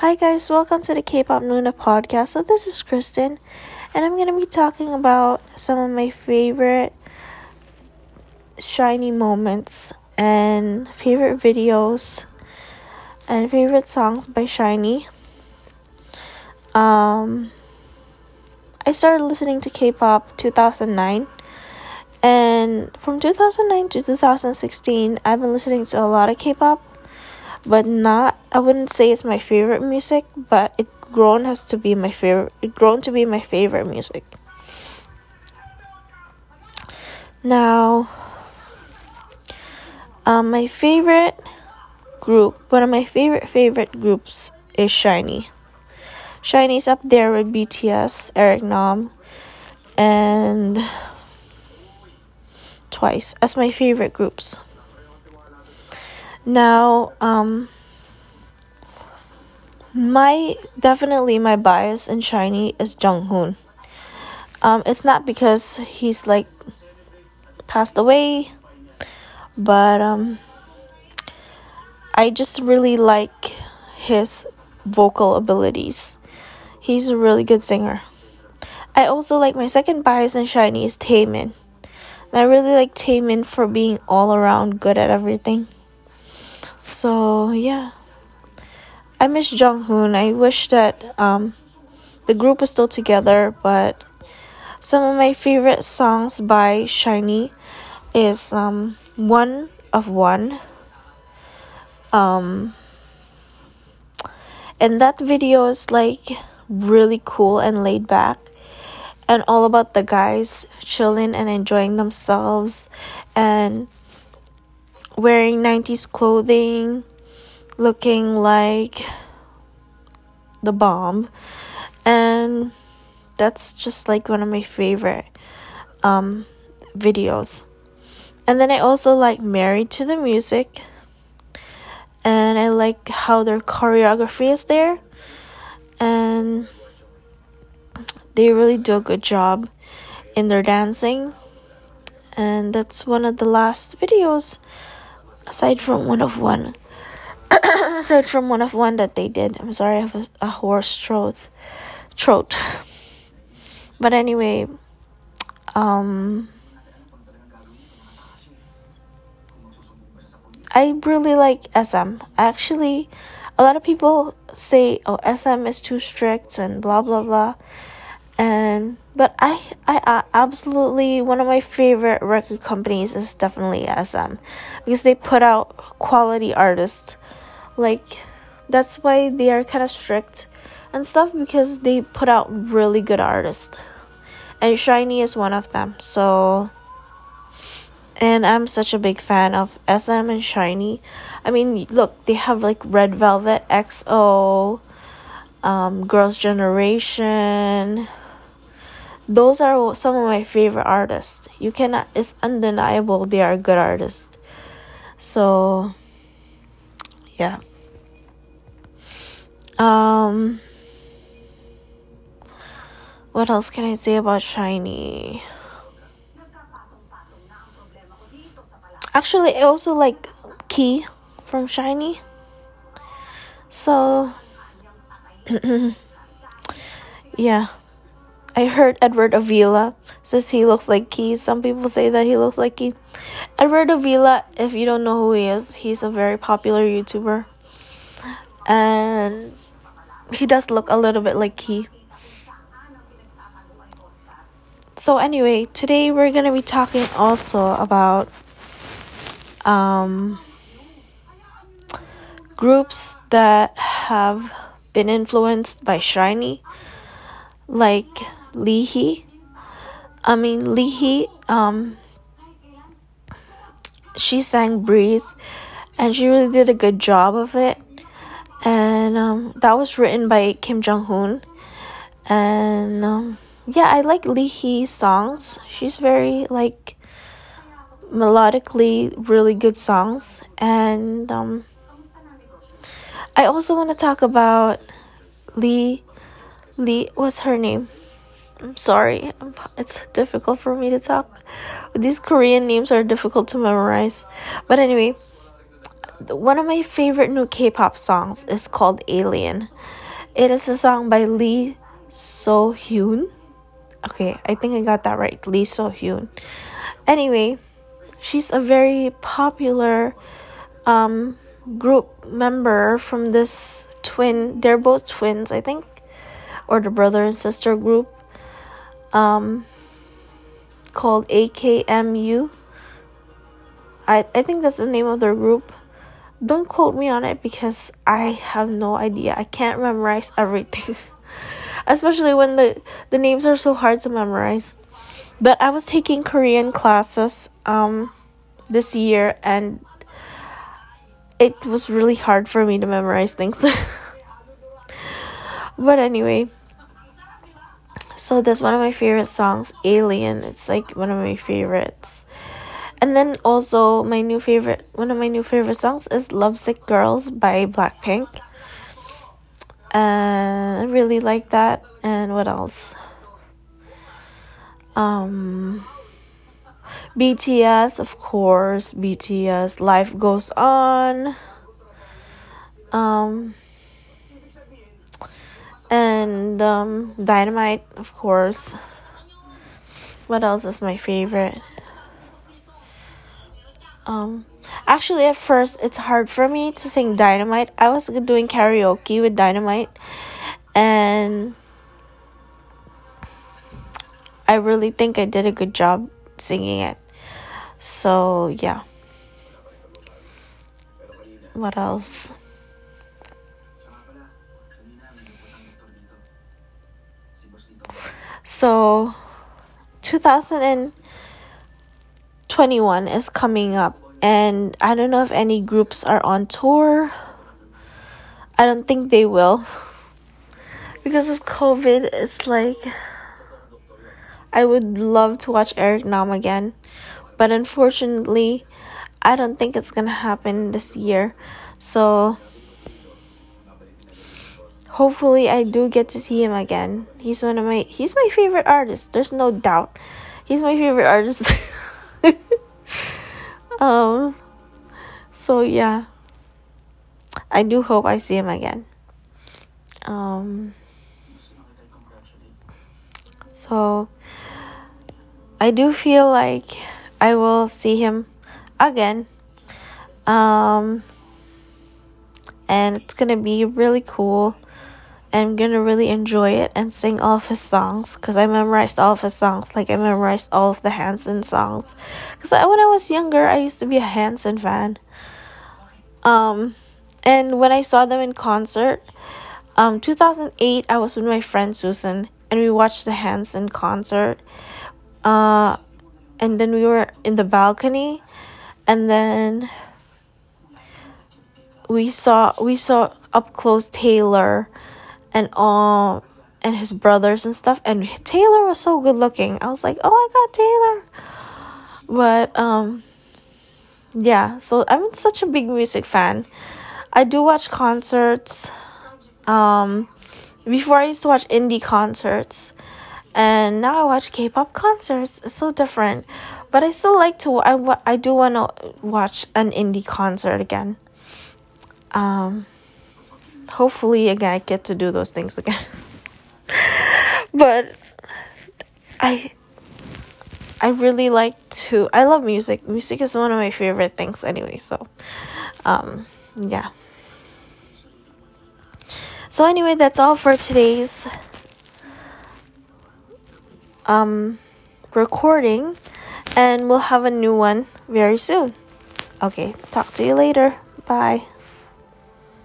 Hi guys, welcome to the K-pop Luna podcast. So this is Kristen, and I'm gonna be talking about some of my favorite SHINee moments and favorite videos and favorite songs by SHINee. Um, I started listening to K-pop 2009, and from 2009 to 2016, I've been listening to a lot of K-pop but not I wouldn't say it's my favorite music, but it grown has to be my favorite it grown to be my favorite music. Now um, my favorite group, one of my favorite favorite groups is SHINee. SHINee's up there with BTS, Eric Nam, and Twice as my favorite groups. Now, um, my definitely my bias in SHINee is Junghoon. Um, it's not because he's like passed away, but um, I just really like his vocal abilities. He's a really good singer. I also like my second bias in SHINee is Taemin. I really like Taemin for being all around good at everything. So yeah, I miss Junghoon. I wish that um, the group was still together. But some of my favorite songs by SHINee is um, "One of One." Um, and that video is like really cool and laid back and all about the guys chilling and enjoying themselves and wearing 90s clothing, looking like the bomb. And that's just like one of my favorite um, videos. And then I also like Married to the Music. And I like how their choreography is there. And they really do a good job in their dancing. And that's one of the last videos aside from one of one aside from one of one that they did i'm sorry i have a, a hoarse throat throat. But anyway um i really like sm actually a lot of people say oh sm is too strict and blah blah blah. And but I, I absolutely one of my favorite record companies is definitely SM because they put out quality artists like that's why they are kind of strict and stuff because they put out really good artists and SHINee is one of them so and I'm such a big fan of SM and SHINee. I mean look they have like Red Velvet EXO, um, Girls Generation those are some of my favorite artists. You cannot, it's undeniable they are good artists. So, yeah. Um, what else can I say about SHINee? Actually, I also like Key from SHINee. So, yeah. I heard Edward Avila says he looks like Key. Some people say that he looks like Key. Edward Avila, if you don't know who he is, he's a very popular YouTuber. And he does look a little bit like Key. So anyway, today we're gonna be talking also about um, groups that have been influenced by SHINee like Lee Hee. I mean Lee Hee. Um, she sang "Breathe," and she really did a good job of it. And um, that was written by Kim Jong Hoon. And um, yeah, I like Lee Hee's songs. She's very like melodically really good songs. And um, I also want to talk about Lee. Lee, what's her name? I'm sorry, it's difficult for me to talk. These Korean names are difficult to memorize. But anyway, one of my favorite new K-pop songs is called Alien. It is a song by Lee So Hyun. Okay, I think I got that right. Lee So Hyun. Anyway, she's a very popular um, group member from this twin. They're both twins, I think, or the brother and sister group um, called AKMU. I, I think that's the name of their group. Don't quote me on it because I have no idea. I can't memorize everything. Especially when the, the names are so hard to memorize. But I was taking Korean classes um, this year and it was really hard for me to memorize things. but anyway, so that's one of my favorite songs, Alien. It's like one of my favorites. And then also my new favorite one of my new favorite songs is Lovesick Girls by Blackpink. And I really like that. And what else? Um BTS, of course, BTS, Life Goes On. Um, and um, Dynamite, of course. What else is my favorite? Um, actually, at first, it's hard for me to sing Dynamite. I was doing karaoke with Dynamite, and I really think I did a good job singing it. So, yeah. What else? So, 2021 is coming up, and I don't know if any groups are on tour. I don't think they will. Because of COVID, it's like I would love to watch Eric Nam again, but unfortunately, I don't think it's gonna happen this year. So hopefully I do get to see him again. He's one of my he's my favorite artist. There's no doubt. He's my favorite artist. um so yeah. I do hope I see him again. Um so I do feel like I will see him again. Um, and it's gonna be really cool. I'm gonna really enjoy it and sing all of his songs because I memorized all of his songs. Like I memorized all of the Hanson songs. Because when I was younger, I used to be a Hanson fan. Um, and when I saw them in concert, um, 2008, I was with my friend Susan, and we watched the Hanson concert uh, and then we were in the balcony, and then we saw we saw up close Taylor, and all and his brothers and stuff. And Taylor was so good looking. I was like, oh my god, Taylor. But um, yeah. So I'm such a big music fan. I do watch concerts. Um, before I used to watch indie concerts and now I watch K-pop concerts. It's so different, but I still like to. I I do want to watch an indie concert again. Um, hopefully again I get to do those things again. but I I really like to. I love music. Music is one of my favorite things anyway. So, um, yeah. So anyway, that's all for today's um, recording, and we'll have a new one very soon. Okay, talk to you later. Bye.